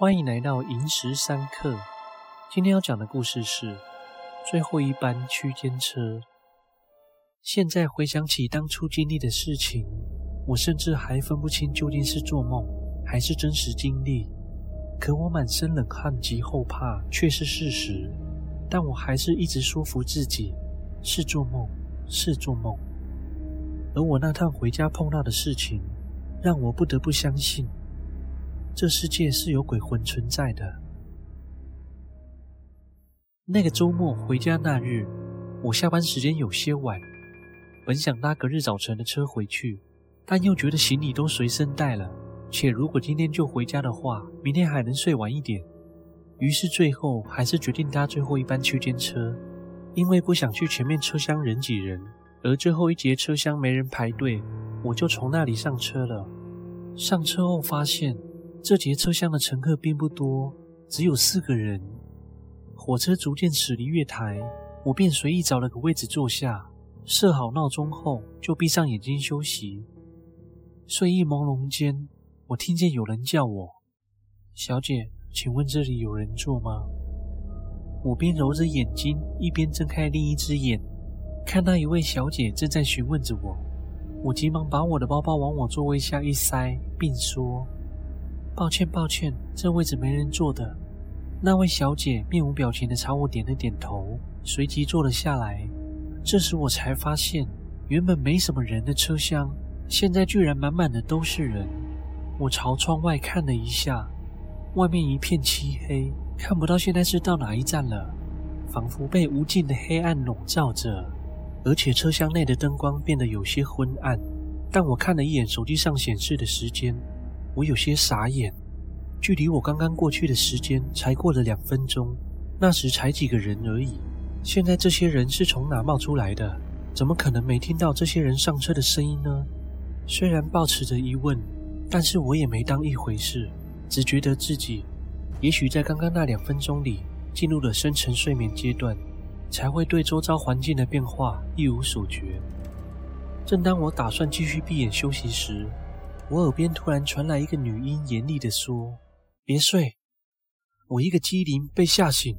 欢迎来到萤石三刻。今天要讲的故事是最后一班区间车。现在回想起当初经历的事情，我甚至还分不清究竟是做梦还是真实经历。可我满身冷汗及后怕却是事实。但我还是一直说服自己是做梦，是做梦。而我那趟回家碰到的事情，让我不得不相信。这世界是有鬼魂存在的。那个周末回家那日，我下班时间有些晚，本想搭隔日早晨的车回去，但又觉得行李都随身带了，且如果今天就回家的话，明天还能睡晚一点。于是最后还是决定搭最后一班区间车，因为不想去前面车厢人挤人，而最后一节车厢没人排队，我就从那里上车了。上车后发现。这节车厢的乘客并不多，只有四个人。火车逐渐驶离月台，我便随意找了个位置坐下，设好闹钟后就闭上眼睛休息。睡意朦胧间，我听见有人叫我：“小姐，请问这里有人坐吗？”我边揉着眼睛，一边睁开另一只眼，看到一位小姐正在询问着我。我急忙把我的包包往我座位下一塞，并说。抱歉，抱歉，这位置没人坐的。那位小姐面无表情地朝我点了点头，随即坐了下来。这时我才发现，原本没什么人的车厢，现在居然满满的都是人。我朝窗外看了一下，外面一片漆黑，看不到现在是到哪一站了，仿佛被无尽的黑暗笼罩着。而且车厢内的灯光变得有些昏暗。但我看了一眼手机上显示的时间。我有些傻眼，距离我刚刚过去的时间才过了两分钟，那时才几个人而已。现在这些人是从哪冒出来的？怎么可能没听到这些人上车的声音呢？虽然抱持着疑问，但是我也没当一回事，只觉得自己也许在刚刚那两分钟里进入了深层睡眠阶段，才会对周遭环境的变化一无所觉。正当我打算继续闭眼休息时，我耳边突然传来一个女音，严厉地说：“别睡！”我一个机灵被吓醒，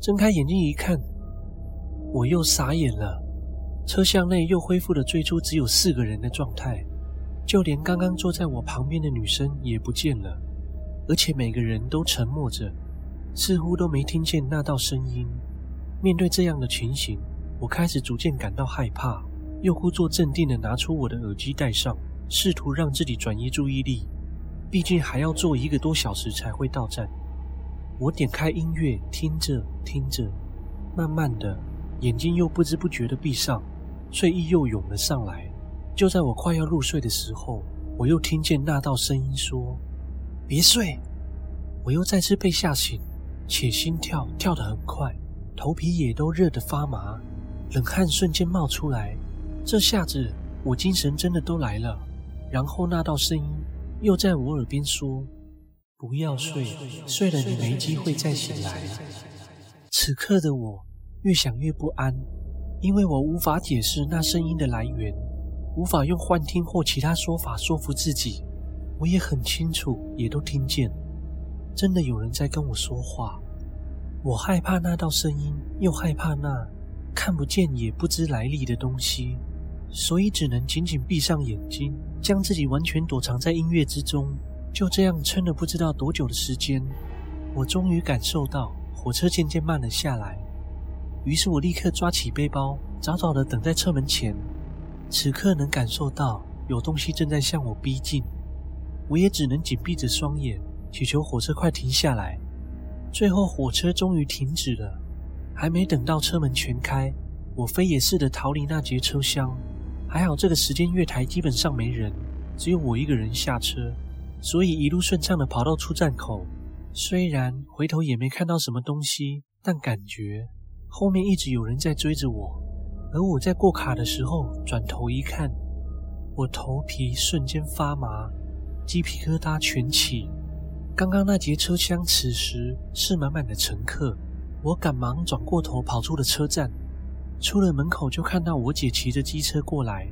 睁开眼睛一看，我又傻眼了。车厢内又恢复了最初只有四个人的状态，就连刚刚坐在我旁边的女生也不见了，而且每个人都沉默着，似乎都没听见那道声音。面对这样的情形，我开始逐渐感到害怕，又故作镇定地拿出我的耳机戴上。试图让自己转移注意力，毕竟还要坐一个多小时才会到站。我点开音乐，听着听着，慢慢的，眼睛又不知不觉的闭上，睡意又涌了上来。就在我快要入睡的时候，我又听见那道声音说：“别睡！”我又再次被吓醒，且心跳跳得很快，头皮也都热得发麻，冷汗瞬间冒出来。这下子，我精神真的都来了。然后那道声音又在我耳边说：“不要睡，睡了你没机会再醒来了。”此刻的我越想越不安，因为我无法解释那声音的来源，无法用幻听或其他说法说服自己。我也很清楚，也都听见，真的有人在跟我说话。我害怕那道声音，又害怕那看不见也不知来历的东西。所以只能紧紧闭上眼睛，将自己完全躲藏在音乐之中。就这样撑了不知道多久的时间，我终于感受到火车渐渐慢了下来。于是我立刻抓起背包，早早地等在车门前。此刻能感受到有东西正在向我逼近，我也只能紧闭着双眼，祈求火车快停下来。最后火车终于停止了，还没等到车门全开，我飞也似的逃离那节车厢。还好这个时间月台基本上没人，只有我一个人下车，所以一路顺畅的跑到出站口。虽然回头也没看到什么东西，但感觉后面一直有人在追着我。而我在过卡的时候转头一看，我头皮瞬间发麻，鸡皮疙瘩全起。刚刚那节车厢此时是满满的乘客，我赶忙转过头跑出了车站。出了门口就看到我姐骑着机车过来，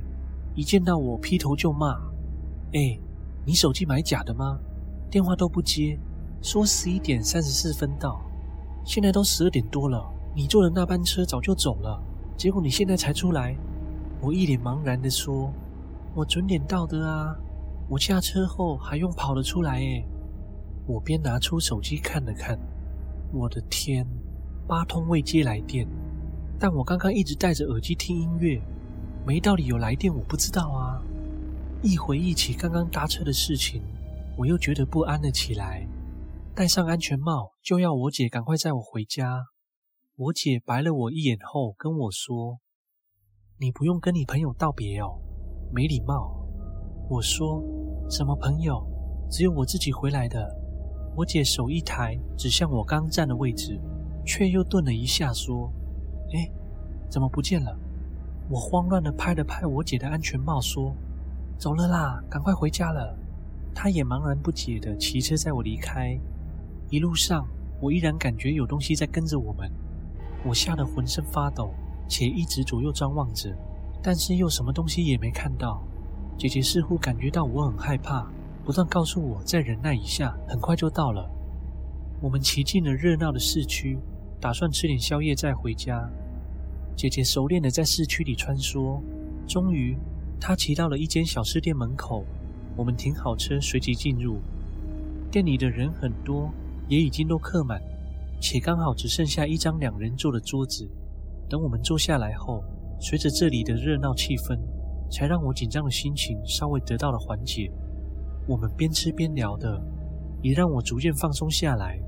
一见到我劈头就骂：“哎，你手机买假的吗？电话都不接，说十一点三十四分到，现在都十二点多了，你坐的那班车早就走了，结果你现在才出来。我一脸茫然地说：“我准点到的啊，我下车后还用跑了出来。”诶，我边拿出手机看了看，我的天，八通未接来电，但我刚刚一直戴着耳机听音乐，没道理有来电，我不知道啊。一回忆起刚刚搭车的事情，我又觉得不安了起来。戴上安全帽，就要我姐赶快载我回家。我姐白了我一眼后跟我说。你不用跟你朋友道别哦，没礼貌。我说什么朋友？只有我自己回来的。我姐手一抬，指向我刚站的位置，却又顿了一下，说：“，怎么不见了？”我慌乱地拍了拍我姐的安全帽，说：“走了啦，赶快回家了。”她也茫然不解地骑车载我离开。一路上，我依然感觉有东西在跟着我们，我吓得浑身发抖。且一直左右张望着，但是又什么东西也没看到。姐姐似乎感觉到我很害怕，不断告诉我再忍耐一下，很快就到了。我们骑进了热闹的市区，打算吃点宵夜再回家。姐姐熟练地在市区里穿梭，终于，她骑到了一间小吃店门口。我们停好车，随即进入。店里的人很多，也已经都客满，且刚好只剩下一张两人坐的桌子。等我们坐下来后，随着这里的热闹气氛，才让我紧张的心情稍微得到了缓解。我们边吃边聊的，也让我逐渐放松下来。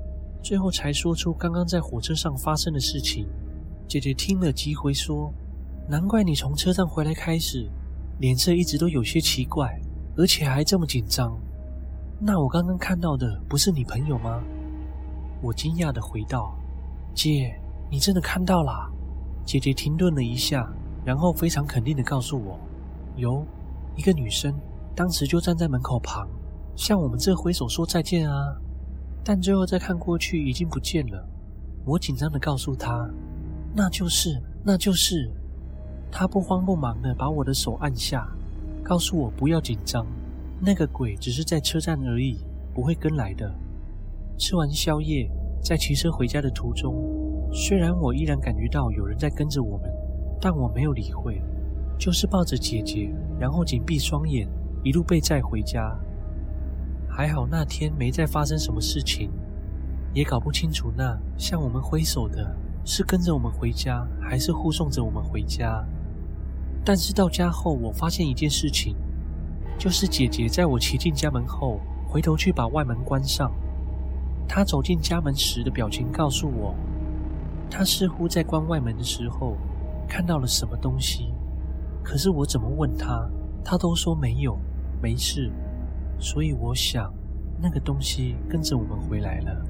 最后才说出刚刚在火车上发生的事情。姐姐听了急回说：“难怪你从车站回来开始，脸色一直都有些奇怪，而且还这么紧张。那我刚刚看到的不是你朋友吗？”我惊讶地回道：“姐，你真的看到了？”姐姐停顿了一下，然后非常肯定地告诉我：“有一个女生，当时就站在门口旁，向我们这挥手说再见啊。但最后再看过去，已经不见了。”我紧张地告诉她：“那就是，那就是。”他不慌不忙地把我的手按下，告诉我不要紧张，那个鬼只是在车站而已，不会跟来的。吃完宵夜，在骑车回家的途中。虽然我依然感觉到有人在跟着我们，但我没有理会，就是抱着姐姐，然后紧闭双眼，一路被载回家。还好那天没再发生什么事情，也搞不清楚那向我们挥手的是跟着我们回家，还是护送着我们回家。但是到家后，我发现一件事情，就是姐姐在我骑进家门后，回头去把外门关上。她走进家门时的表情告诉我。她似乎在关外门的时候看到了什么东西，可是我怎么问她，她都说没有，没事。所以我想，那个东西跟着我们回来了。